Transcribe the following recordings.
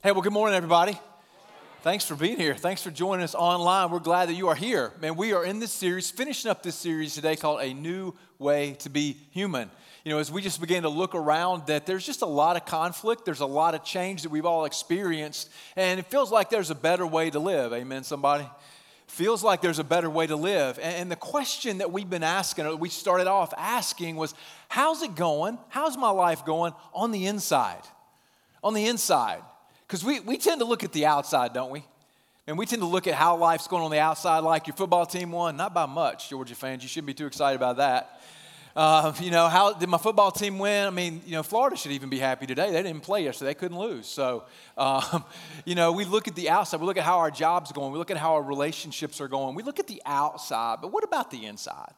Hey, well, good morning, everybody. Thanks for being here. Thanks for joining us online. We're glad that you are here. Man, we are in this series, finishing up this series today called A New Way to Be Human. You know, as we just began to look around, that there's just a lot of conflict, there's a lot of change that we've all experienced, and it feels like there's a better way to live. Amen, somebody? Feels like there's a better way to live. And the question that we've been asking, or we started off asking, was how's it going? How's my life going on the inside? On the inside. Because we, we tend to look at the outside, don't we? And we tend to look at how life's going on the outside, like your football team won. Not by much, Georgia fans. You shouldn't be too excited about that. Uh, you know, how did my football team win? I mean, you know, Florida should even be happy today. They didn't play yesterday, they couldn't lose. So, um, you know, we look at the outside, we look at how our job's going, we look at how our relationships are going, we look at the outside, but what about the inside?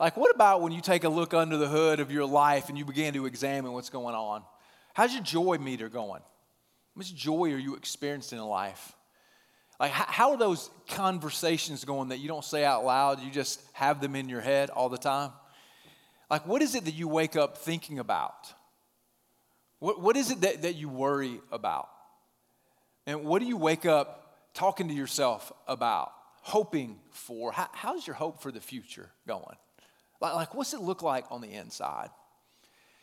Like, what about when you take a look under the hood of your life and you begin to examine what's going on? How's your joy meter going? Much joy are you experiencing in life? Like, how are those conversations going that you don't say out loud, you just have them in your head all the time? Like, what is it that you wake up thinking about? What, what is it that, that you worry about? And what do you wake up talking to yourself about, hoping for? How, how's your hope for the future going? Like, like, what's it look like on the inside?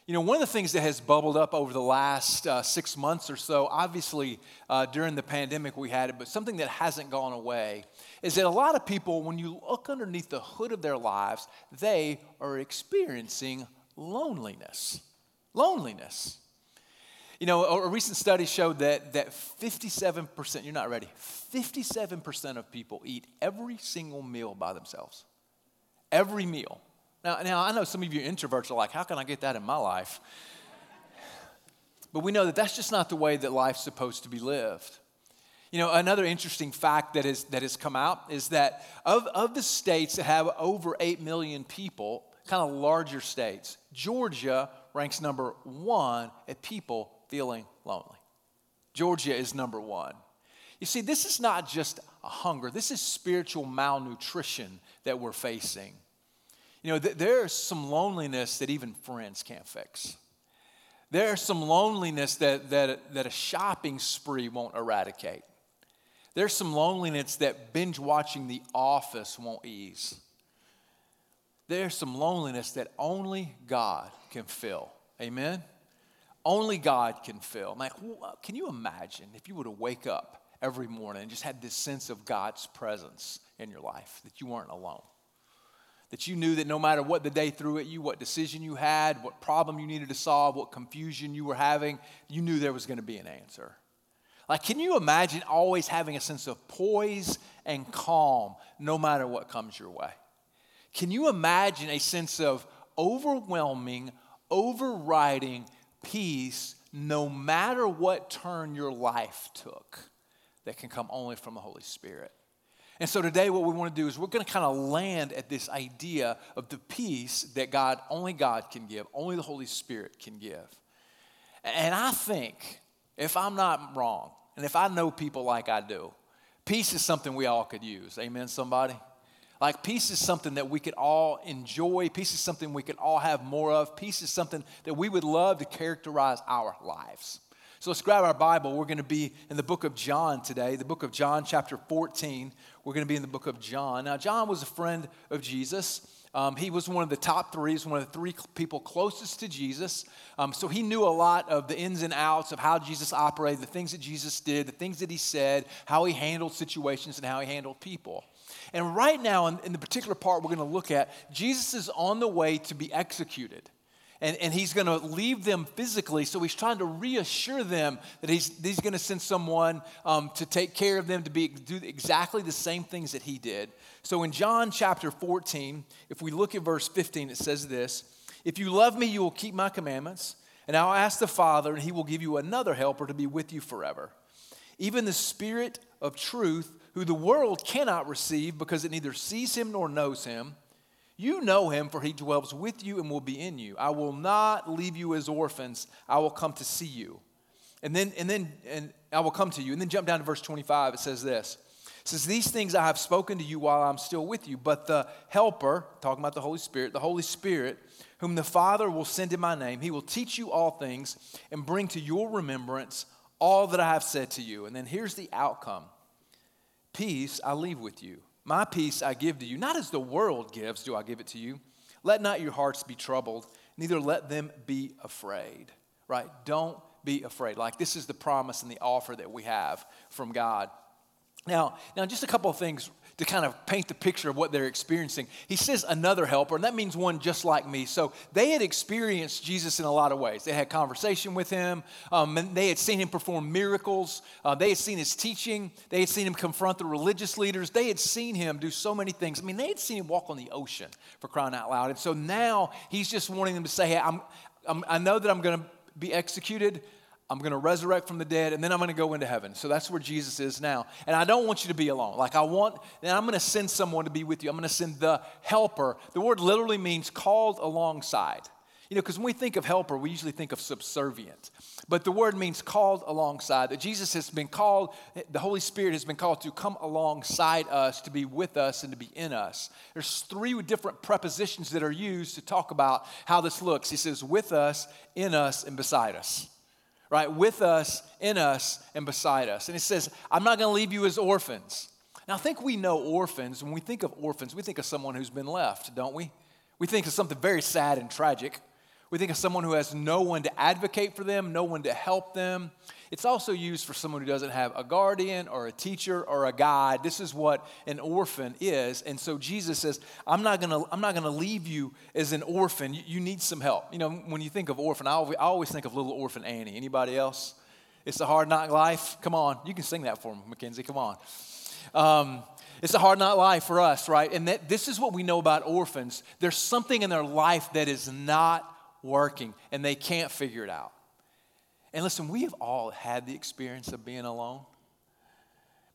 You know, one of the things that has bubbled up over the last uh, six months or so, obviously uh, during the pandemic we had it, but something that hasn't gone away, is that a lot of people, when you look underneath the hood of their lives, they are experiencing loneliness. Loneliness. You know, a, recent study showed that, that 57%, you're not ready, 57% of people eat every single meal by themselves. Every meal. Now, now, I know some of you introverts are like, how can I get that in my life? But we know that that's just not the way that life's supposed to be lived. You know, another interesting fact that, is, that has come out is that of, of the states that have over 8 million people, kind of larger states, Georgia ranks number one at people feeling lonely. Georgia is number one. You see, this is not just a hunger, this is spiritual malnutrition that we're facing. You know, th- there's some loneliness that even friends can't fix. There's some loneliness that, that, that a shopping spree won't eradicate. There's some loneliness that binge watching The Office won't ease. There's some loneliness that only God can fill. Amen? Only God can fill. Like, can you imagine if you were to wake up every morning and just had this sense of God's presence in your life, that you weren't alone? That you knew that no matter what the day threw at you, what decision you had, what problem you needed to solve, what confusion you were having, you knew there was going to be an answer. Like, can you imagine always having a sense of poise and calm no matter what comes your way? Can you imagine a sense of overwhelming, overriding peace no matter what turn your life took that can come only from the Holy Spirit? And so today, what we want to do is we're going to kind of land at this idea of the peace that God, only God can give, only the Holy Spirit can give. And I think, if I'm not wrong, and if I know people like I do, peace is something we all could use. Amen, somebody? Like, peace is something that we could all enjoy. Peace is something we could all have more of. Peace is something that we would love to characterize our lives. So let's grab our Bible. We're going to be in the book of John today, the book of John, chapter 14. We're going to be in the book of John. Now, John was a friend of Jesus. Um, he was one of the top three, he one of the three people closest to Jesus. Um, so he knew a lot of the ins and outs of how Jesus operated, the things that Jesus did, the things that he said, how he handled situations, and how he handled people. And right now, in, in the particular part we're going to look at, Jesus is on the way to be executed and, and he's going to leave them physically. So he's trying to reassure them that he's, he's going to send someone um, to take care of them, to be, do exactly the same things that he did. So in John chapter 14, if we look at verse 15, it says this If you love me, you will keep my commandments, and I'll ask the Father, and he will give you another helper to be with you forever. Even the Spirit of truth, who the world cannot receive because it neither sees him nor knows him. You know him, for he dwells with you and will be in you. I will not leave you as orphans. I will come to see you. And then, and then, and I will come to you. And then jump down to verse 25. It says this. It says, These things I have spoken to you while I'm still with you, but the Helper, talking about the Holy Spirit, the Holy Spirit, whom the Father will send in my name, he will teach you all things and bring to your remembrance all that I have said to you. And then here's the outcome Peace I leave with you. My peace I give to you. Not as the world gives, do I give it to you. Let not your hearts be troubled, neither let them be afraid. Right? Don't be afraid. Like this is the promise and the offer that we have from God. Now, now just a couple of things to kind of paint the picture of what they're experiencing. He says another helper, and that means one just like me. So they had experienced Jesus in a lot of ways. They had conversation with him, um, and they had seen him perform miracles. Uh, they had seen his teaching. They had seen him confront the religious leaders. They had seen him do so many things. I mean, they had seen him walk on the ocean for crying out loud. And so now he's just wanting them to say, hey, I'm, I'm I know that I'm going to be executed. I'm going to resurrect from the dead, and then I'm going to go into heaven. So that's where Jesus is now. And I don't want you to be alone. Like, I want, and I'm going to send someone to be with you. I'm going to send the helper. The word literally means called alongside. You know, because when we think of helper, we usually think of subservient. But the word means called alongside. That Jesus has been called, the Holy Spirit has been called to come alongside us, to be with us, and to be in us. There's three different prepositions that are used to talk about how this looks. He says, with us, in us, and beside us right? With us, in us, and beside us. And he says, I'm not going to leave you as orphans. Now, I think we know orphans. When we think of orphans, we think of someone who's been left, don't we? We think of something very sad and tragic. We think of someone who has no one to advocate for them, no one to help them. It's also used for someone who doesn't have a guardian or a teacher or a guide. This is what an orphan is. And so Jesus says, I'm not going to I'm not to leave you as an orphan. You, you, need some help. You know, when you think of orphan, I always, I always think of little orphan Annie. Anybody else? It's a hard knock life. Come on. You can sing that for me, Mackenzie. Come on. Um, it's a hard knock life for us, right? And that, this is what we know about orphans. There's something in their life that is not working, and they can't figure it out. And listen, we have all had the experience of being alone.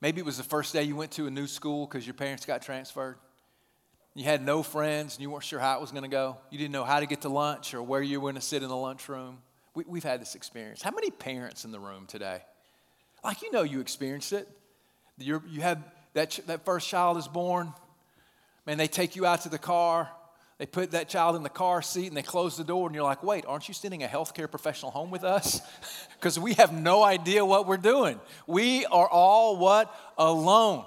Maybe it was the first day you went to a new school because your parents got transferred. You had no friends and you weren't sure how it was going to go. You didn't know how to get to lunch or where you were going to sit in the lunchroom. We, have had this experience. How many parents in the room today? Like, you know, you experienced it. You're, you have that, that first child is born. Man, they take you out to the car they put that child in the car seat and they close the door, and you're like, wait, aren't you sending a healthcare professional home with us? Because we have no idea what we're doing. We are all what? Alone.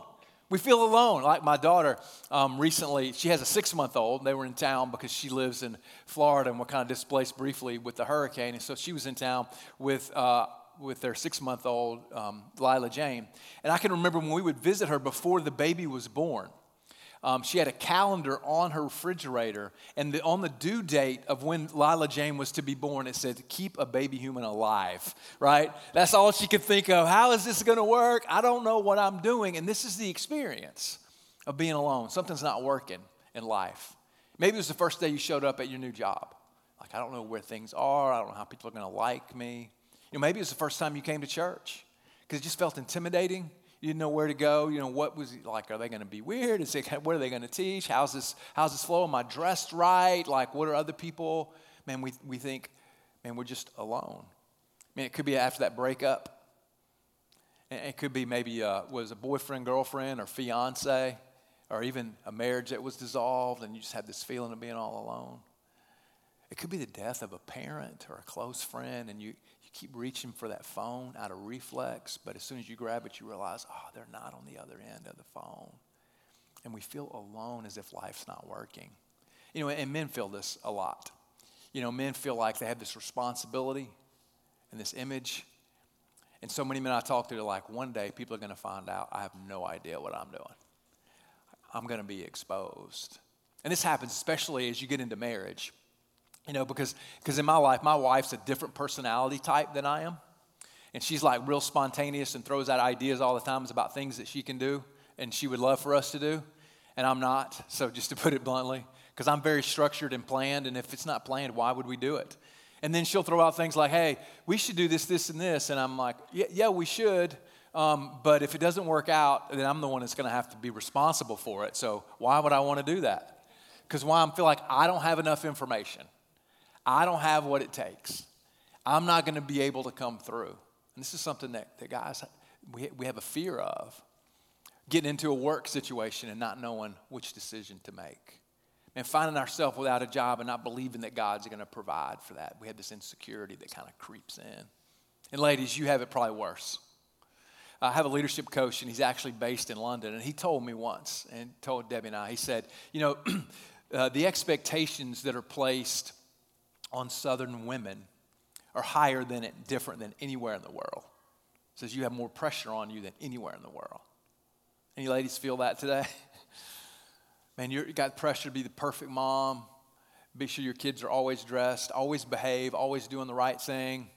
We feel alone. Like my daughter um, recently, she has a six month old. They were in town because she lives in Florida and were kind of displaced briefly with the hurricane. And so she was in town with, uh, with their six month old um, Lila Jane. And I can remember when we would visit her before the baby was born um, she had a calendar on her refrigerator, and the, on the due date of when Lila Jane was to be born, it said, Keep a baby human alive, right? That's all she could think of. How is this going to work? I don't know what I'm doing. And this is the experience of being alone. Something's not working in life. Maybe it was the first day you showed up at your new job. Like, I don't know where things are, I don't know how people are going to like me. You know, maybe it was the first time you came to church because it just felt intimidating. You didn't know where to go. You know, what was like? Are they going to be weird? Is it, what are they going to teach? How's this, how's this flow? Am I dressed right? Like, what are other people? Man, we, we think, man, we're just alone. I mean, it could be after that breakup. It could be maybe uh, was a boyfriend, girlfriend, or fiance, or even a marriage that was dissolved, and you just had this feeling of being all alone. It could be the death of a parent or a close friend, and you, keep reaching for that phone out of reflex, but as soon as you grab it, you realize, oh, they're not on the other end of the phone. And we feel alone as if life's not working. You know, and men feel this a lot. You know, men feel like they have this responsibility and this image. And so many men I talk to are like, one day people are going to find out I have no idea what I'm doing. I'm going to be exposed. And this happens especially as you get into marriage. You know, because because in my life, my wife's a different personality type than I am. And she's like real spontaneous and throws out ideas all the time about things that she can do and she would love for us to do. And I'm not. So just to put it bluntly, because I'm very structured and planned. And if it's not planned, why would we do it? And then she'll throw out things like, hey, we should do this, this, and this. And I'm like, yeah, yeah we should. Um, but if it doesn't work out, then I'm the one that's going to have to be responsible for it. So why would I want to do that? Because why I feel like I don't have enough information. I don't have what it takes. I'm not going to be able to come through. And this is something that, that guys, we, we have a fear of getting into a work situation and not knowing which decision to make. And finding ourselves without a job and not believing that God's going to provide for that. We have this insecurity that kind of creeps in. And ladies, you have it probably worse. I have a leadership coach, and he's actually based in London. And he told me once, and told Debbie and I, he said, You know, uh, the expectations that are placed on Southern women are higher than it, different than anywhere in the world. He says you have more pressure on you than anywhere in the world. Any ladies feel that today? Man, you got pressure to be the perfect mom, be sure your kids are always dressed, always behave, always doing the right thing.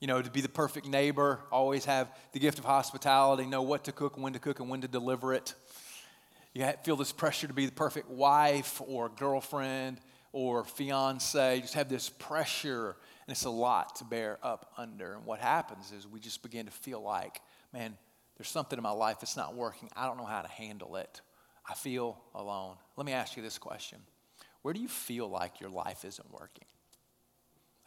You know, to be the perfect neighbor, always have the gift of hospitality, know what to cook, when to cook, and when to deliver it. You feel this pressure to be the perfect wife or girlfriend or fiance. Just have this pressure, and it's a lot to bear up under. And what happens is we just begin to feel like, man, there's something in my life that's not working. I don't know how to handle it. I feel alone. Let me ask you this question Where do you feel like your life isn't working?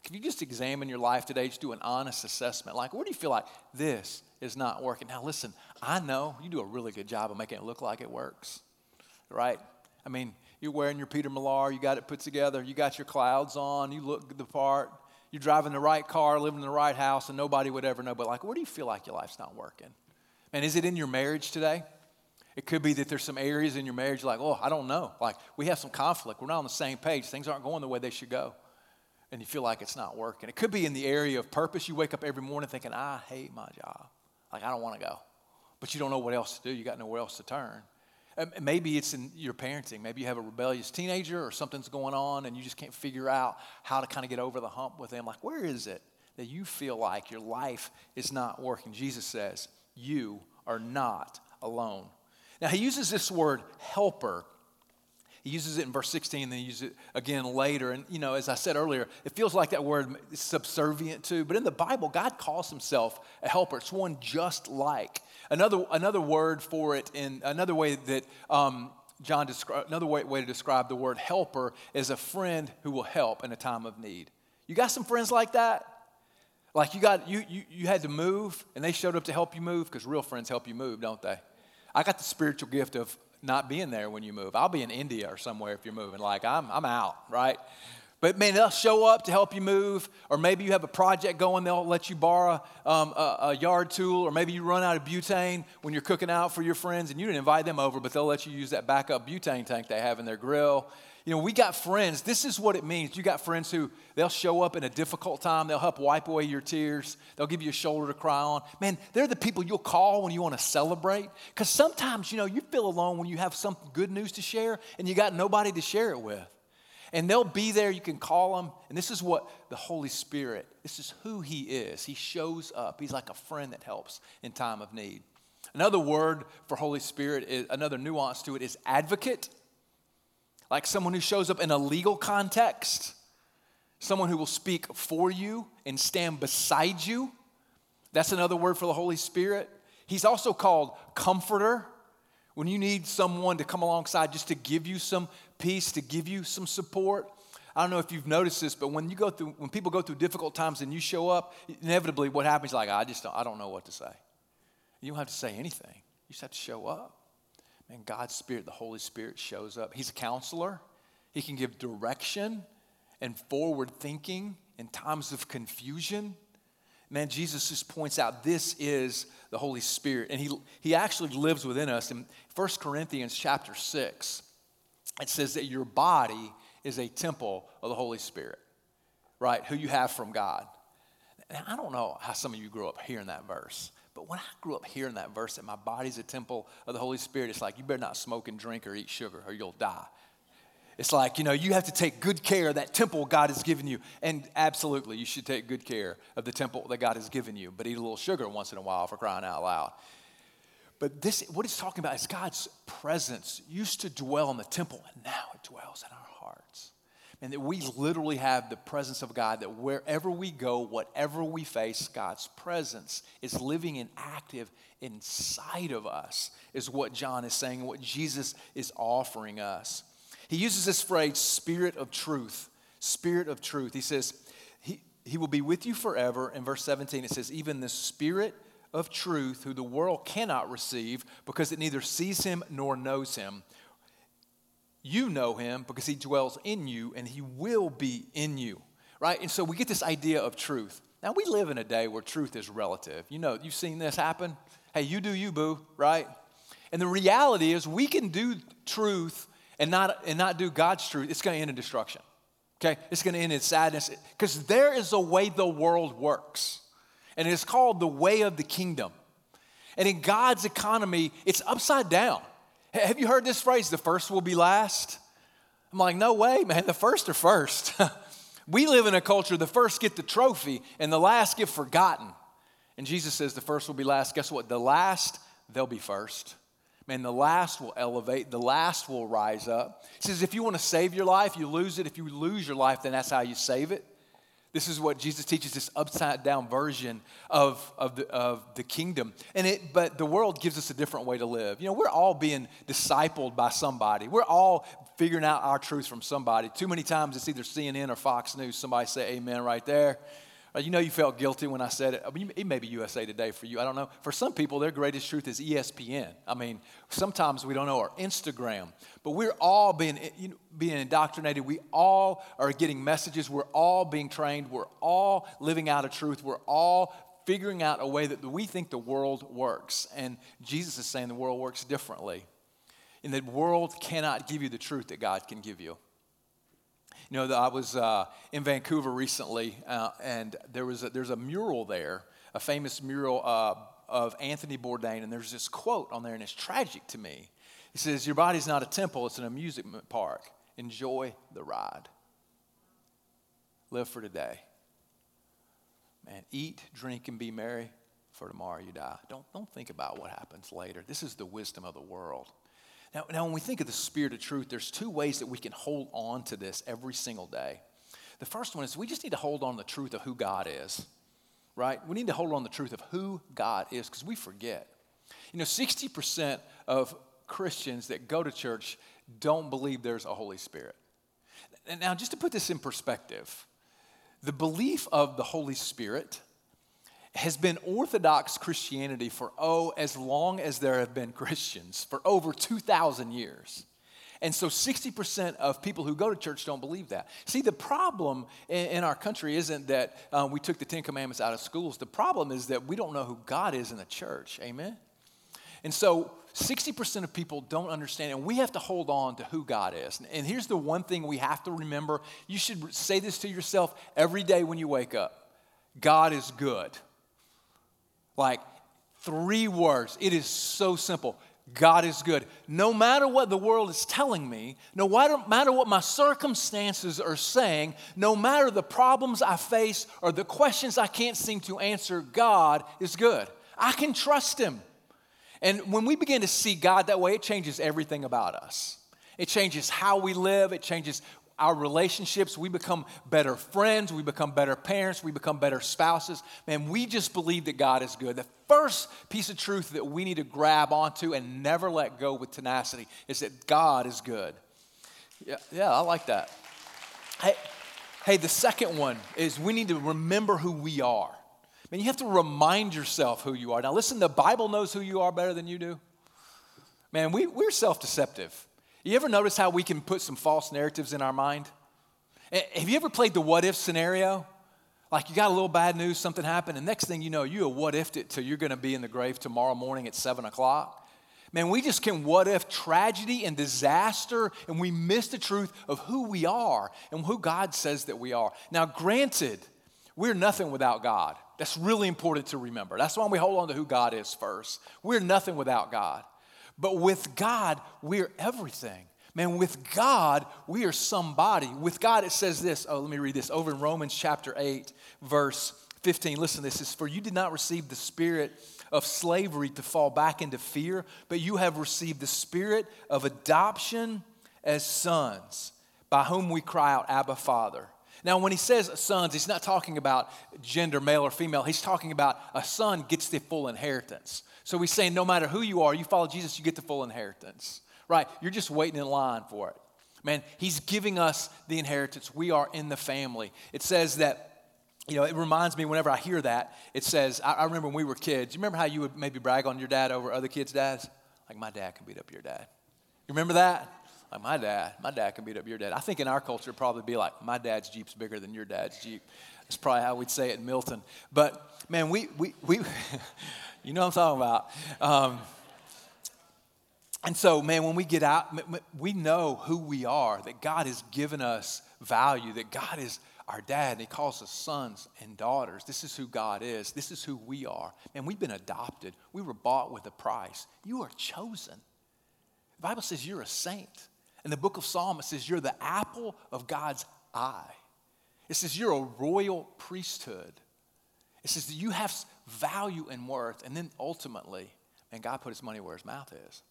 If you just examine your life today, just do an honest assessment, like where do you feel like this is not working? Now, listen, I know you do a really good job of making it look like it works, right? I mean, you're wearing your Peter Millar, you got it put together, you got your clouds on, you look the part, you're driving the right car, living in the right house, and nobody would ever know. But, like, where do you feel like your life's not working? And is it in your marriage today? It could be that there's some areas in your marriage like, oh, I don't know. Like, we have some conflict. We're not on the same page. Things aren't going the way they should go. And you feel like it's not working. It could be in the area of purpose. You wake up every morning thinking, I hate my job. Like, I don't want to go. But you don't know what else to do. You got nowhere else to turn. Uh, and maybe it's in your parenting. Maybe you have a rebellious teenager or something's going on and you just can't figure out how to kind of get over the hump with them. Like, where is it that you feel like your life is not working? Jesus says, You are not alone. Now, he uses this word helper. He uses it in verse 16, and then he uses it again later. And, you know, as I said earlier, it feels like that word is subservient to, but in the Bible, God calls himself a helper. It's one just like. Another, another word for it, in another way that um, John described, another way, way to describe the word helper is a friend who will help in a time of need. You got some friends like that? Like you got you you, you had to move and they showed up to help you move because real friends help you move, don't they? I got the spiritual gift of not being there when you move. I'll be in India or somewhere if you're moving. Like I'm I'm out, right? But man, they'll show up to help you move, or maybe you have a project going, they'll let you borrow um, a, a, yard tool, or maybe you run out of butane when you're cooking out for your friends and you didn't invite them over, but they'll let you use that backup butane tank they have in their grill. You know, we got friends. This is what it means. You got friends who they'll show up in a difficult time. They'll help wipe away your tears. They'll give you a shoulder to cry on. Man, they're the people you'll call when you want to celebrate. Because sometimes, you know, you feel alone when you have some good news to share and you got nobody to share it with. And they'll be there. You can call them. And this is what the Holy Spirit, this is who He is. He shows up. He's like a friend that helps in time of need. Another word for Holy Spirit, is, another nuance to it is advocate like someone who shows up in a legal context, someone who will speak for you and stand beside you. That's another word for the Holy Spirit. He's also called comforter. When you need someone to come alongside just to give you some peace, to give you some support. I don't know if you've noticed this, but when you go through, when people go through difficult times and you show up, inevitably what happens? Like I just don't, I don't know what to say. You don't have to say anything. You just have to show up. And God's Spirit, the Holy Spirit, shows up. He's a counselor, He can give direction and forward thinking in times of confusion. Man, Jesus just points out this is the Holy Spirit, and He, he actually lives within us. In 1 Corinthians chapter 6, it says that your body is a temple of the Holy Spirit, right? Who you have from God. And I don't know how some of you grew up hearing that verse. But when I grew up hearing that verse that my body's a temple of the Holy Spirit, it's like you better not smoke and drink or eat sugar or you'll die. It's like, you know, you have to take good care of that temple God has given you. And absolutely, you should take good care of the temple that God has given you, but eat a little sugar once in a while for crying out loud. But this, what he's talking about is God's presence used to dwell in the temple, and now it dwells in our hearts and that we literally have the presence of God, that wherever we go, whatever we face, God's presence is living and active inside of us, is what John is saying, and what Jesus is offering us. He uses this phrase, spirit of truth. Spirit of truth. He says, He, he will be with you forever. In verse 17, it says, Even the spirit of truth, who the world cannot receive because it neither sees him nor knows him you know him because he dwells in you and he will be in you, right? And so we get this idea of truth. Now, we live in a day where truth is relative. You know, you've seen this happen. Hey, you do you, boo, right? And the reality is, we can do truth and not, and not do God's truth. It's going to end in destruction. Okay? It's going to end in sadness because there is a way the world works, and it's called the way of the kingdom. And in God's economy, it's upside down. Have you heard this phrase, the first will be last? I'm like, no way, man, the first are first. we live in a culture, the first get the trophy and the last get forgotten. And Jesus says the first will be last. Guess what? The last, they'll be first. Man, the last will elevate, the last will rise up. He says, if you want to save your life, you lose it. If you lose your life, then that's how you save it. This is what Jesus teaches this upside down version of, of, the, of the kingdom. And it, but the world gives us a different way to live. You know, we're all being discipled by somebody. We're all figuring out our truth from somebody. Too many times it's either CNN or Fox News. Somebody say amen right there. Uh, you know, you felt guilty when I said it. I mean, it may be USA Today for you. I don't know. For some people, their greatest truth is ESPN. I mean, sometimes we don't know, or Instagram. But we're all being, you know, being indoctrinated. We all are getting messages. We're all being trained. We're all living out a truth. We're all figuring out a way that we think the world works. And Jesus is saying the world works differently. And the world cannot give you the truth that God can give you. You know, I was uh, in Vancouver recently, uh, and there was a, there's a mural there, a famous mural uh, of Anthony Bourdain, and there's this quote on there, and it's tragic to me. He says, "Your body's not a temple; it's an amusement park. Enjoy the ride. Live for today. Man, eat, drink, and be merry, for tomorrow you die. Don't don't think about what happens later. This is the wisdom of the world." Now, now, when we think of the spirit of truth, there's two ways that we can hold on to this every single day. The first one is we just need to hold on to the truth of who God is, right? We need to hold on to the truth of who God is because we forget. You know, 60% of Christians that go to church don't believe there's a Holy Spirit. Now, just to put this in perspective, the belief of the Holy Spirit has been Orthodox Christianity for, oh, as long as there have been Christians, for over 2,000 years. And so 60% of people who go to church don't believe that. See, the problem in, our country isn't that um, we took the Ten Commandments out of schools. The problem is that we don't know who God is in the church. Amen? And so 60% of people don't understand, and we have to hold on to who God is. And here's the one thing we have to remember you should say this to yourself every day when you wake up God is good. Like three words. It is so simple. God is good. No matter what the world is telling me, no matter what my circumstances are saying, no matter the problems I face or the questions I can't seem to answer, God is good. I can trust Him. And when we begin to see God that way, it changes everything about us. It changes how we live, it changes our relationships. We become better friends. We become better parents. We become better spouses. Man, we just believe that God is good. The first piece of truth that we need to grab onto and never let go with tenacity is that God is good. Yeah, yeah I like that. Hey, hey, the second one is we need to remember who we are. Man, you have to remind yourself who you are. Now, listen, the Bible knows who you are better than you do. Man, we, we're self deceptive. You ever notice how we can put some false narratives in our mind? Eh, have you ever played the what if scenario? Like you got a little bad news, something happened, and next thing you know, you have what ifed it till you're gonna be in the grave tomorrow morning at seven o'clock. Man, we just can what if tragedy and disaster, and we miss the truth of who we are and who God says that we are. Now, granted, we're nothing without God. That's really important to remember. That's why we hold on to who God is first. We're nothing without God. But with God, we're everything. Man, with God, we are somebody. With God, it says this. Oh, let me read this over in Romans chapter 8, verse 15. Listen, this is for you did not receive the spirit of slavery to fall back into fear, but you have received the spirit of adoption as sons, by whom we cry out, Abba, Father. Now, when he says sons, he's not talking about gender, male or female. He's talking about a son gets the full inheritance. So he's saying no matter who you are, you follow Jesus, you get the full inheritance. Right? You're just waiting in line for it. Man, he's giving us the inheritance. We are in the family. It says that you know, it reminds me whenever I hear that, it says, I, remember when we were kids. You remember how you would maybe brag on your dad over other kids' dads? Like, my dad can beat up your dad. You remember that? Like, my dad, my dad can beat up your dad. I think in our culture, probably be like, my dad's Jeep's bigger than your dad's Jeep. That's probably how we'd say it in Milton. But man, we, we, we you know what I'm talking about. Um, and so, man, when we get out, we know who we are, that God has given us value, that God is our dad, and He calls us sons and daughters. This is who God is. This is who we are. And we've been adopted. We were bought with a price. You are chosen. The Bible says you're a saint. In the book of Psalm, it says you're the apple of God's eye. It says you're a royal priesthood. It says that you have value and worth. And then ultimately, and God put his money where his mouth is.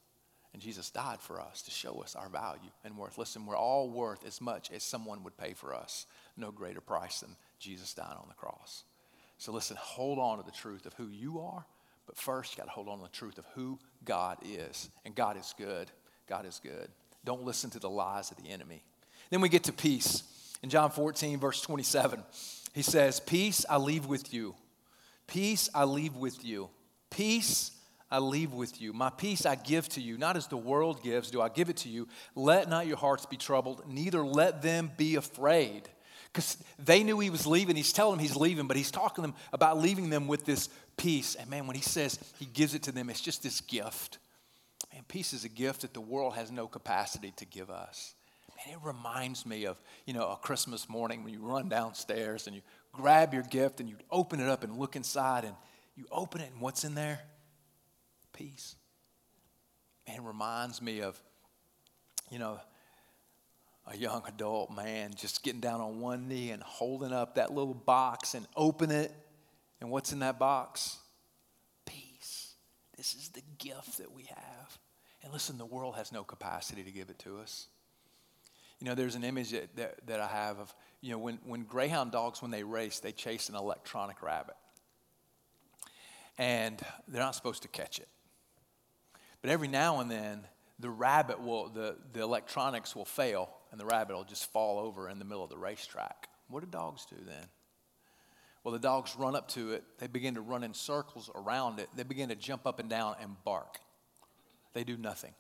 And Jesus died for us to show us our value and worth. Listen, we're all worth as much as someone would pay for us. No greater price than Jesus dying on the cross. So listen, hold on to the truth of who you are, but first you got to hold on to the truth of who God is. And God is good. God is good. Don't listen to the lies of the enemy. Then we get to peace. In John 14, verse 27, he says, Peace I leave with you. Peace I leave with you. Peace I leave with you. My peace I give to you, not as the world gives, do I give it to you. Let not your hearts be troubled, neither let them be afraid. Because they knew he was leaving. He's telling them he's leaving, but he's talking to them about leaving them with this peace. And man, when he says he gives it to them, it's just this gift. Man, peace is a gift that the world has no capacity to give us. Man, it reminds me of, you know, a Christmas morning when you run downstairs and you grab your gift and you open it up and look inside and you open it and what's in there? peace. And it reminds me of, you know, a young adult man just getting down on one knee and holding up that little box and open it. And what's in that box? This is the gift that we have. And listen, the world has no capacity to give it to us. You know, there's an image that, that, that I have of, you know, when, when greyhound dogs, when they race, they chase an electronic rabbit. And they're not supposed to catch it. But every now and then, the rabbit will, the, the electronics will fail, and the rabbit will just fall over in the middle of the racetrack. What do dogs do then? Well, the dogs run up to it, they begin to run in circles around it, they begin to jump up and down and bark. They do nothing.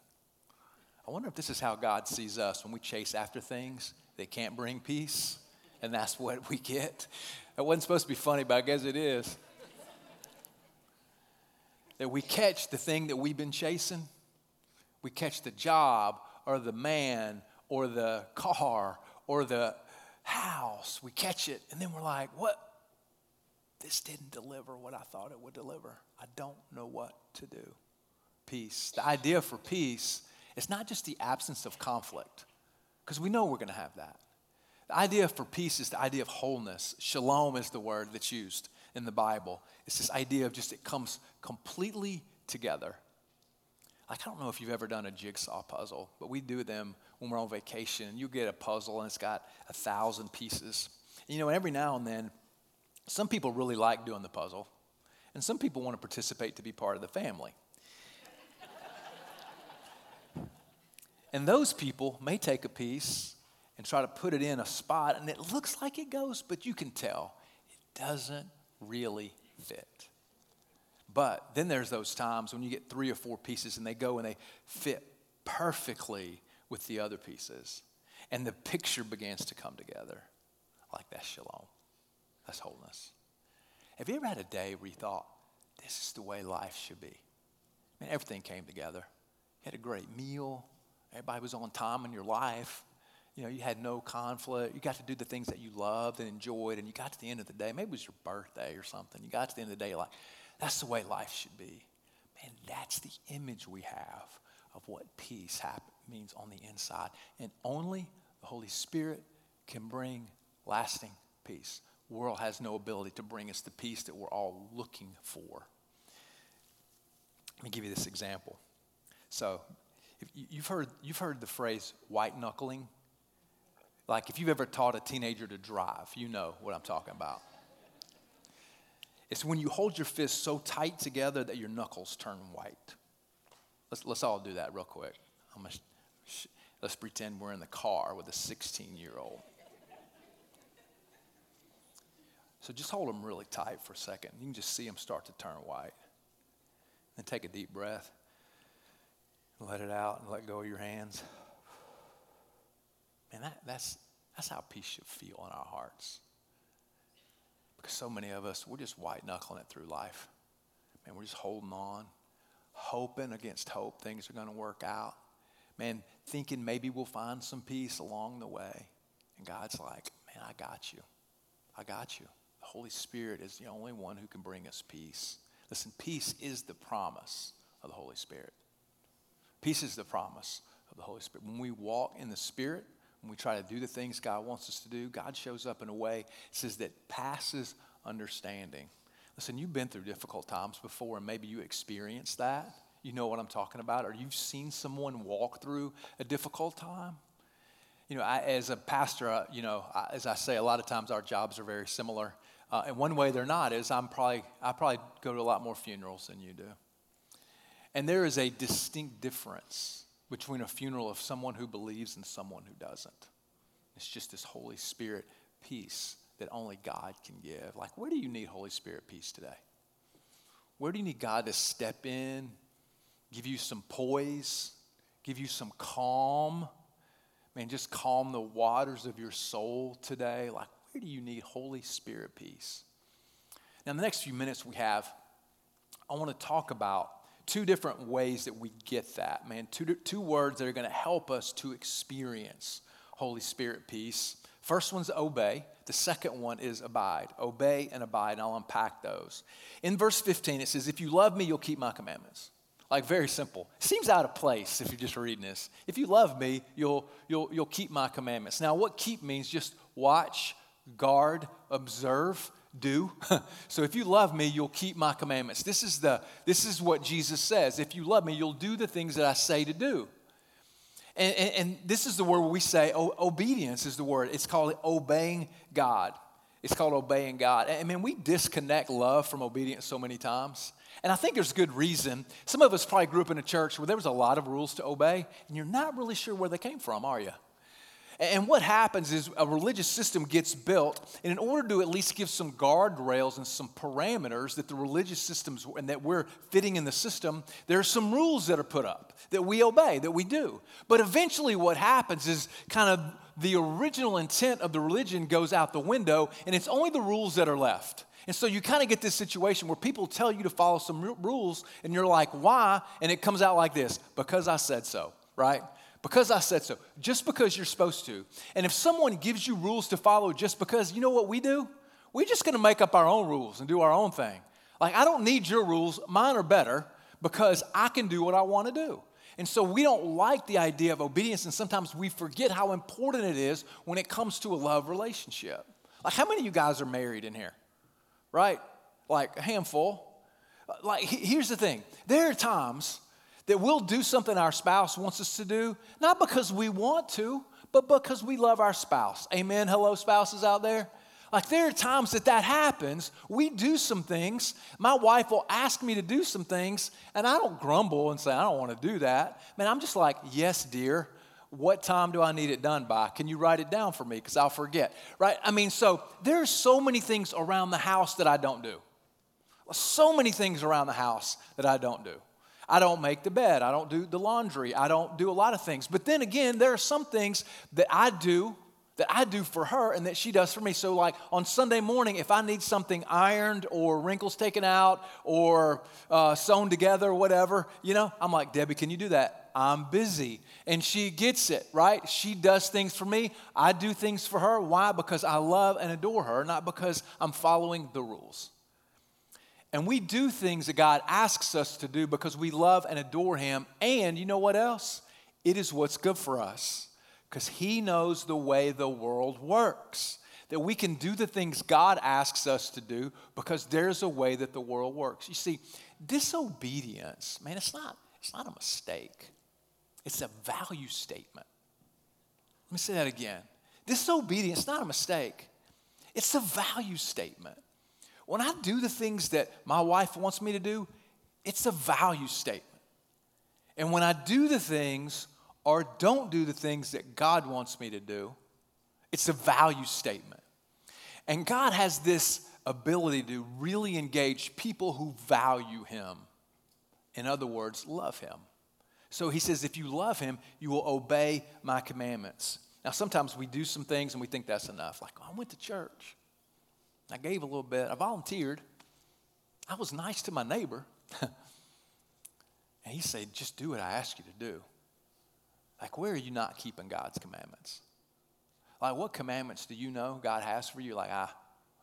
I wonder if this is how God sees us when we chase after things that can't bring peace, and that's what we get. That wasn't supposed to be funny, but I guess it is that we catch the thing that we've been chasing. We catch the job or the man or the car or the house. We catch it, and then we're like, what? This didn't deliver what I thought it would deliver. I don't know what to do. Peace. The idea for peace is not just the absence of conflict, because we know we're going to have that. The idea for peace is the idea of wholeness. Shalom is the word that's used in the Bible. It's this idea of just it comes completely together. Like, I don't know if you've ever done a jigsaw puzzle, but we do them when we're on vacation. You get a puzzle and it's got a thousand pieces. And, you know, every now and then, some people really like doing the puzzle, and some people want to participate to be part of the family. and those people may take a piece and try to put it in a spot, and it looks like it goes, but you can tell it doesn't really fit. But then there's those times when you get three or four pieces and they go and they fit perfectly with the other pieces. And the picture begins to come together. Like that shalom. Wholeness. Have you ever had a day where you thought, this is the way life should be? Man, everything came together. You had a great meal. Everybody was on time in your life you know, you had no conflict. You got to do the things that you loved and enjoyed, and you got to the end of the day. Maybe it was your birthday or something. You got to the end of the day, like, that's the way life should be. Man, that's the image we have of what peace means on the inside. And only the Holy Spirit can bring lasting peace. World has no ability to bring us the peace that we're all looking for. Let me give you this example. So, you've heard, you've heard the phrase white knuckling like if you've ever taught a teenager to drive, you know what I'm talking about. It's when you hold your fists so tight together that your knuckles turn white. Let's, let's all do that real quick. Sh- let's pretend we're in the car with a 16 year old. So just hold them really tight for a second. You can just see them start to turn white. Then take a deep breath. Let it out and let go of your hands. Man, that, that's, that's how peace should feel in our hearts. Because so many of us, we're just white knuckling it through life. Man, we're just holding on, hoping against hope things are going to work out. Man, thinking maybe we'll find some peace along the way. And God's like, man, I got you. I got you. Holy Spirit is the only one who can bring us peace. Listen, peace is the promise of the Holy Spirit. Peace is the promise of the Holy Spirit. When we walk in the Spirit, when we try to do the things God wants us to do, God shows up in a way, says that passes understanding. Listen, you've been through difficult times before, and maybe you experienced that. You know what I'm talking about, or you've seen someone walk through a difficult time. You know, I, as a pastor, you know, I, as I say, a lot of times our jobs are very similar. Uh, and one way they're not is I'm probably I probably go to a lot more funerals than you do. And there is a distinct difference between a funeral of someone who believes and someone who doesn't. It's just this Holy Spirit peace that only God can give. Like, where do you need Holy Spirit peace today? Where do you need God to step in, give you some poise, give you some calm? Man, just calm the waters of your soul today. Like, do you need Holy Spirit peace? Now, in the next few minutes we have, I want to talk about two different ways that we get that, man. Two, two words that are going to help us to experience Holy Spirit peace. First one's obey. The second one is abide. Obey and abide, and I'll unpack those. In verse 15, it says, If you love me, you'll keep my commandments. Like very simple. Seems out of place if you're just reading this. If you love me, you'll, you'll, you'll keep my commandments. Now, what keep means just watch, guard, observe do. so if you love me, you'll keep my commandments. This is, the, this is what Jesus says. If you love me, you'll do the things that I say to do. And, and, and this is the word we say, obedience is the word. It's called obeying God. It's called obeying God. I mean, we disconnect love from obedience so many times. And I think there's good reason. Some of us probably grew up in a church where there was a lot of rules to obey, and you're not really sure where they came from, are you? And what happens is a religious system gets built, and in order to at least give some guardrails and some parameters that the religious systems and that we're fitting in the system, there are some rules that are put up that we obey, that we do. But eventually, what happens is kind of the original intent of the religion goes out the window, and it's only the rules that are left. And so you kind of get this situation where people tell you to follow some rules, and you're like, why? And it comes out like this because I said so, right? Because I said so, just because you're supposed to. And if someone gives you rules to follow just because, you know what we do? We're just gonna make up our own rules and do our own thing. Like, I don't need your rules, mine are better because I can do what I wanna do. And so we don't like the idea of obedience, and sometimes we forget how important it is when it comes to a love relationship. Like, how many of you guys are married in here? Right? Like, a handful. Like, here's the thing there are times that we'll do something our spouse wants us to do, not because we want to, but because we love our spouse. Amen. Hello, spouses out there. Like there are times that that happens. We do some things. My wife will ask me to do some things, and I don't grumble and say, I don't want to do that. Man, I'm just like, yes, dear. What time do I need it done by? Can you write it down for me? Because I'll forget. Right? I mean, so there's so many things around the house that I don't do. So many things around the house that I don't do. I don't make the bed. I don't do the laundry. I don't do a lot of things. But then again, there are some things that I do that I do for her and that she does for me. So, like on Sunday morning, if I need something ironed or wrinkles taken out or uh, sewn together or whatever, you know, I'm like, Debbie, can you do that? I'm busy. And she gets it, right? She does things for me. I do things for her. Why? Because I love and adore her, not because I'm following the rules. And we do things that God asks us to do because we love and adore Him. And you know what else? It is what's good for us because He knows the way the world works. That we can do the things God asks us to do because there's a way that the world works. You see, disobedience, man, it's not, it's not a mistake, it's a value statement. Let me say that again. Disobedience, not a mistake, it's a value statement. When I do the things that my wife wants me to do, it's a value statement. And when I do the things or don't do the things that God wants me to do, it's a value statement. And God has this ability to really engage people who value Him. In other words, love Him. So He says, if you love Him, you will obey my commandments. Now, sometimes we do some things and we think that's enough. Like, oh, I went to church. I gave a little bit. I volunteered. I was nice to my neighbor. and he said, Just do what I ask you to do. Like, where are you not keeping God's commandments? Like, what commandments do you know God has for you? Like, I,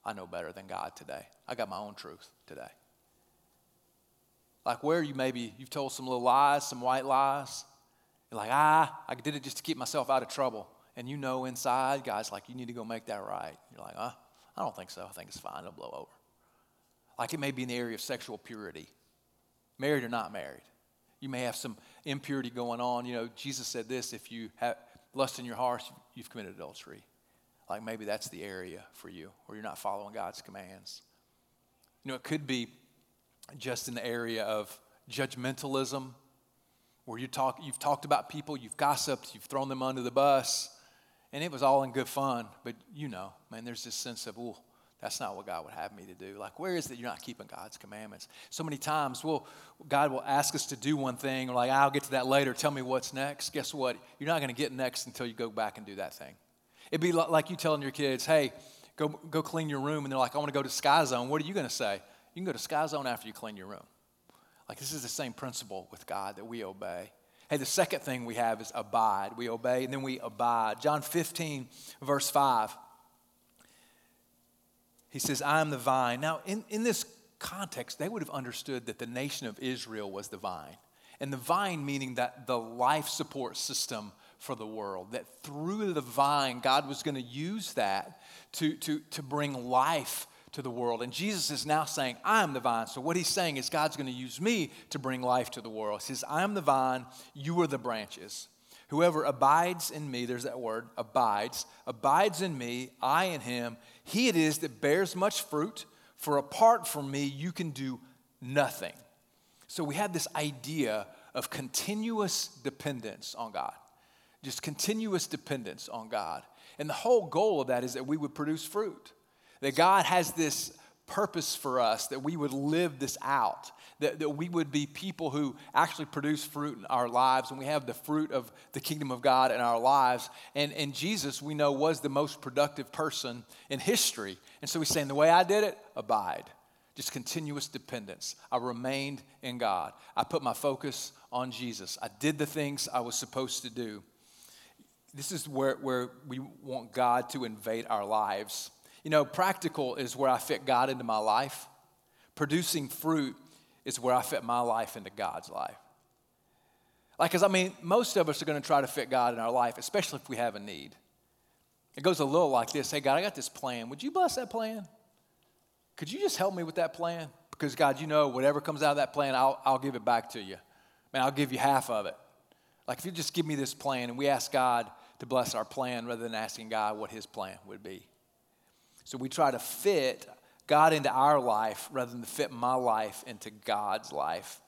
I know better than God today. I got my own truth today. Like, where you maybe you've told some little lies, some white lies. You're like, ah, I did it just to keep myself out of trouble. And you know inside, God's like, you need to go make that right. You're like, ah, I don't think so. I think it's fine. It'll blow over. Like it may be in the area of sexual purity, married or not married. You may have some impurity going on. You know, Jesus said this if you have lust in your heart, you've committed adultery. Like maybe that's the area for you where you're not following God's commands. You know, it could be just in the area of judgmentalism, where you talk, you've talked about people, you've gossiped, you've thrown them under the bus, and it was all in good fun. But you know, man, there's this sense of, oh, that's not what God would have me to do. Like, where is it you're not keeping God's commandments? So many times, well, God will ask us to do one thing, or like, I'll get to that later. Tell me what's next. Guess what? You're not going to get next until you go back and do that thing. It'd be like you telling your kids, hey, go, go clean your room. And they're like, I want to go to Sky Zone. What are you going to say? You can go to Sky Zone after you clean your room. Like, this is the same principle with God that we obey. Hey, the second thing we have is abide. We obey and then we abide. John 15, verse 5. He says, I am the vine. Now, in, in this context, they would have understood that the nation of Israel was the vine. And the vine meaning that the life support system for the world. That through the vine, God was going to use that to, to, to bring life to the world. And Jesus is now saying, I am the vine. So what he's saying is God's going to use me to bring life to the world. He says, I am the vine, you are the branches. Whoever abides in me, there's that word, abides, abides in me, I in him, he it is that bears much fruit, for apart from me, you can do nothing. So we have this idea of continuous dependence on God, just continuous dependence on God. And the whole goal of that is that we would produce fruit, that God has this purpose for us, that we would live this out, that, that we would be people who actually produce fruit in our lives, and we have the fruit of the kingdom of God in our lives. And, and Jesus, we know, was the most productive person in history. And so he's saying, the way I did it, abide. Just continuous dependence. I remained in God. I put my focus on Jesus. I did the things I was supposed to do. This is where, where we want God to invade our lives. You know, practical is where I fit God into my life. Producing fruit is where I fit my life into God's life. Like, because I mean, most of us are going to try to fit God in our life, especially if we have a need. It goes a little like this Hey, God, I got this plan. Would you bless that plan? Could you just help me with that plan? Because, God, you know, whatever comes out of that plan, I'll, I'll give it back to you. Man, I'll give you half of it. Like, if you just give me this plan, and we ask God to bless our plan rather than asking God what his plan would be. So we try to fit God into our life rather than to fit my life into God's life.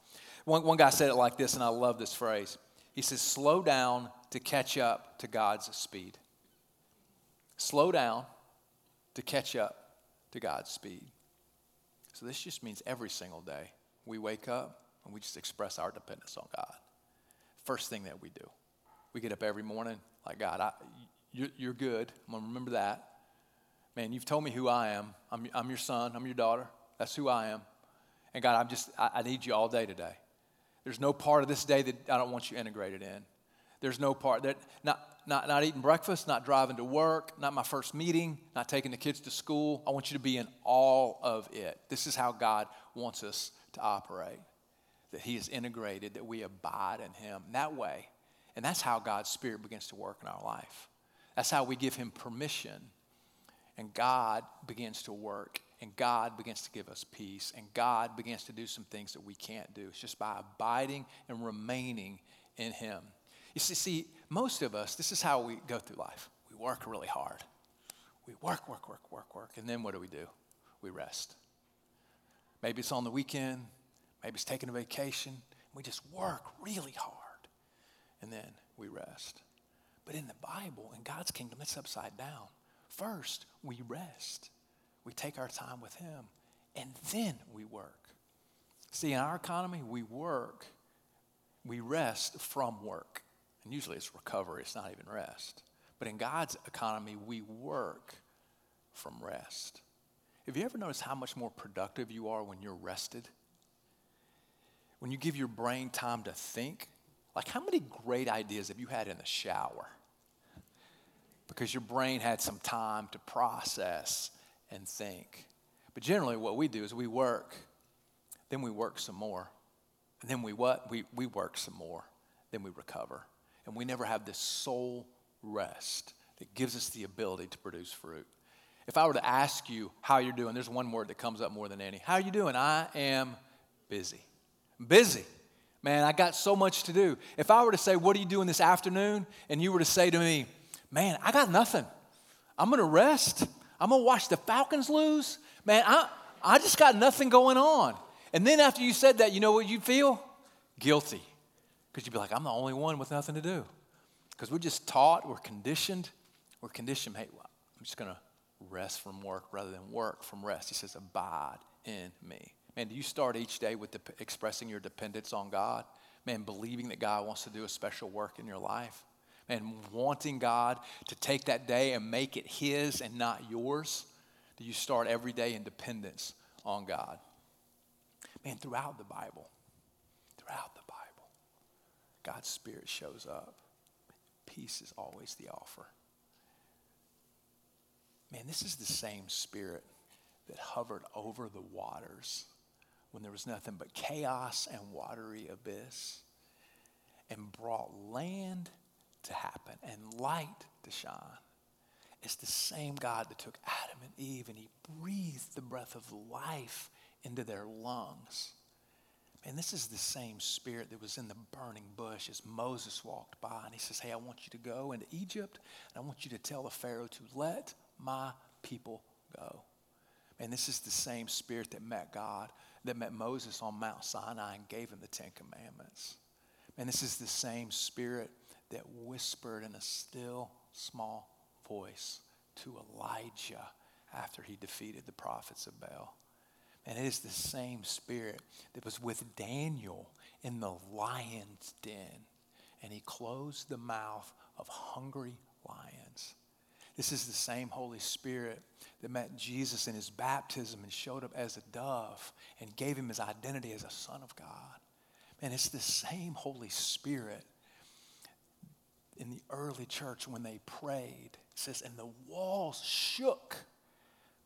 One, one guy said it like this, and I love this phrase. He says, Slow down to catch up to God's speed. Slow down to catch up to God's speed. So this just means every single day we wake up and we just express our dependence on God. First thing that we do. We get up every morning like, God, I, you're good. I'm going to remember that. Man, you've told me who I am. I'm, I'm your son, I'm your daughter. That's who I am. And God, I'm just, I, I need you all day today. There's no part of this day that I don't want you integrated in. There's no part that, not, not, not eating breakfast, not driving to work, not my first meeting, not taking the kids to school. I want you to be in all of it. This is how God wants us to operate. That He is integrated, that we abide in Him. That way, and that's how God's Spirit begins to work in our life. That's how we give Him permission and God begins to work, and God begins to give us peace, and God begins to do some things that we can't do. It's just by abiding and remaining in Him. You see, see, most of us, this is how we go through life. We work really hard. We work, work, work, work, work, and then what do we do? We rest. Maybe it's on the weekend, maybe it's taking a vacation. We just work really hard, and then we rest. But in the Bible, in God's kingdom, it's upside down. First, we rest. We take our time with Him, and then we work. See, in our economy, we work, we rest from work. And usually it's recovery, it's not even rest. But in God's economy, we work from rest. have you ever noticed how much more productive you are when you're rested? When you give your brain time to think? Like, how many great ideas have you had in the shower? Because your brain had some time to process and think. But generally, what we do is we work, then we work some more, and then we what? We, we work some more, then we recover. And we never have this soul rest that gives us the ability to produce fruit. If I were to ask you how you're doing, there's one word that comes up more than any. How are you doing? I am busy. busy. Man, I got so much to do. If I were to say, What are you doing this afternoon? and you were to say to me, Man, I got nothing. I'm going to rest. I'm going to watch the Falcons lose. Man, I, I just got nothing going on. And then after you said that, you know what you'd feel? Guilty. Because you'd be like, I'm the only one with nothing to do. Because we're just taught, we're conditioned. We're conditioned, hey, well, I'm just going to rest from work rather than work from rest. He says, abide in me. Man, do you start each day with the, expressing your dependence on God? Man, believing that God wants to do a special work in your life? Man, wanting God to take that day and make it His and not yours? Do you start every day in dependence on God? Man, throughout the Bible, throughout the Bible, God's Spirit shows up. Peace is always the offer. Man, this is the same Spirit that hovered over the waters when there was nothing but chaos and watery abyss and brought land to happen and light to shine. It's the same God that took Adam and Eve and he breathed the breath of life into their lungs. And this is the same spirit that was in the burning bush as Moses walked by. And he says, Hey, I want you to go into Egypt, and I want you to tell the Pharaoh to let my people go. And this is the same spirit that met God that met Moses on Mount Sinai and gave him the Ten Commandments. And this is the same spirit that whispered in a still, small voice to Elijah after he defeated the prophets of Baal. And it is the same spirit that was with Daniel in the lion's den. And he closed the mouth of hungry lions. This is the same Holy Spirit that met Jesus in his baptism and showed up as a dove and gave him his identity as a son of God. And it's the same Holy Spirit in the early church when they prayed. It says, and the walls shook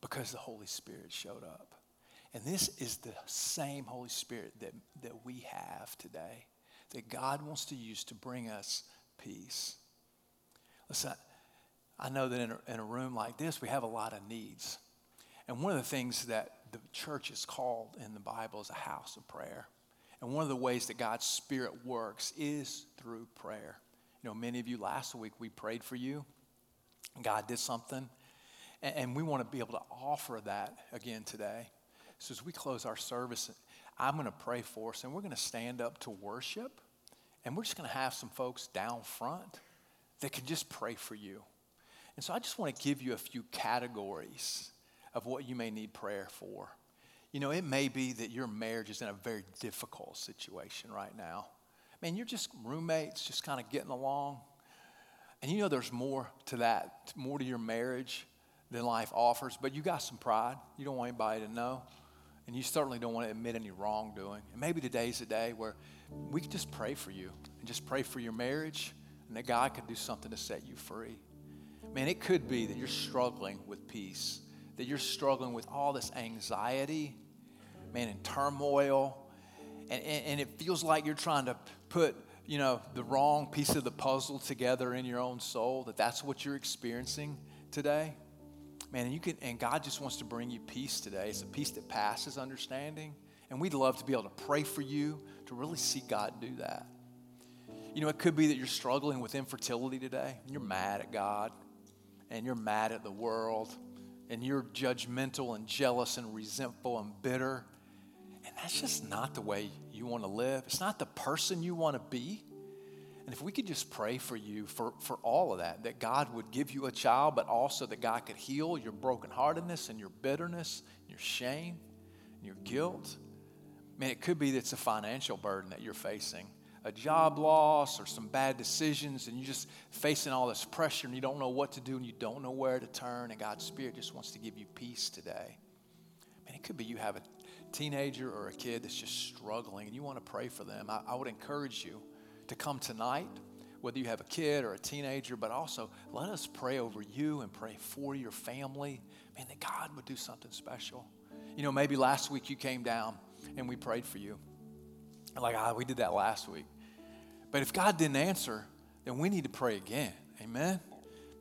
because the Holy Spirit showed up. And this is the same Holy Spirit that, that we have today, that God wants to use to bring us peace. Listen, I know that in a, in a room like this, we have a lot of needs. And one of the things that the church is called in the Bible is a house of prayer. And one of the ways that God's Spirit works is through prayer. You know, many of you last week, we prayed for you. God did something. And, and we want to be able to offer that again today. So as we close our service, I'm going to pray for us, and we're going to stand up to worship. And we're just going to have some folks down front that can just pray for you. And so I just want to give you a few categories of what you may need prayer for. You know, it may be that your marriage is in a very difficult situation right now. Man, you're just roommates, just kind of getting along. And you know there's more to that, more to your marriage than life offers, but you got some pride. You don't want anybody to know. And you certainly don't want to admit any wrongdoing. And maybe today's a day where we can just pray for you and just pray for your marriage and that God could do something to set you free. Man, it could be that you're struggling with peace, that you're struggling with all this anxiety, man, and turmoil. And, and, and, it feels like you're trying to put, you know, the wrong piece of the puzzle together in your own soul, that that's what you're experiencing today. Man, and you can, and God just wants to bring you peace today. It's a peace that passes understanding. And we'd love to be able to pray for you to really see God do that. You know, it could be that you're struggling with infertility today. and You're mad at God and you're mad at the world and you're judgmental and jealous and resentful and bitter. And that's just not the way you want to live. It's not the person you want to be. And if we could just pray for you for, for all of that, that God would give you a child, but also that God could heal your brokenheartedness and your bitterness, your shame, and your guilt. I mean, it could be that it's a financial burden that you're facing a job loss or some bad decisions and you're just facing all this pressure and you don't know what to do and you don't know where to turn and God's Spirit just wants to give you peace today. Man, it could be you have a teenager or a kid that's just struggling and you want to pray for them. I, I would encourage you to come tonight, whether you have a kid or a teenager, but also let us pray over you and pray for your family. Man, that God would do something special. You know, maybe last week you came down and we prayed for you. Like, ah, we did that last week. But if God didn't answer, then we need to pray again. Amen?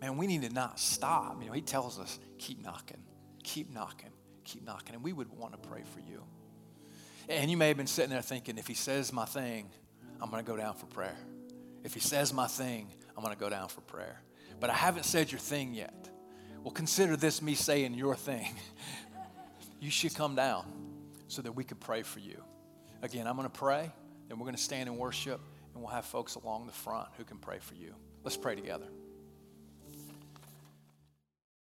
Man, we need to not stop. You know, He tells us, keep knocking, keep knocking, keep knocking. And we would want to pray for you. And you may have been sitting there thinking, if He says my thing, I'm going to go down for prayer. If He says my thing, I'm going to go down for prayer. But I haven't said your thing yet. Well, consider this me saying your thing. you should come down so that we could pray for you. Again, I'm going to pray, then we're going to stand and worship, and we'll have folks along the front who can pray for you. Let's pray together.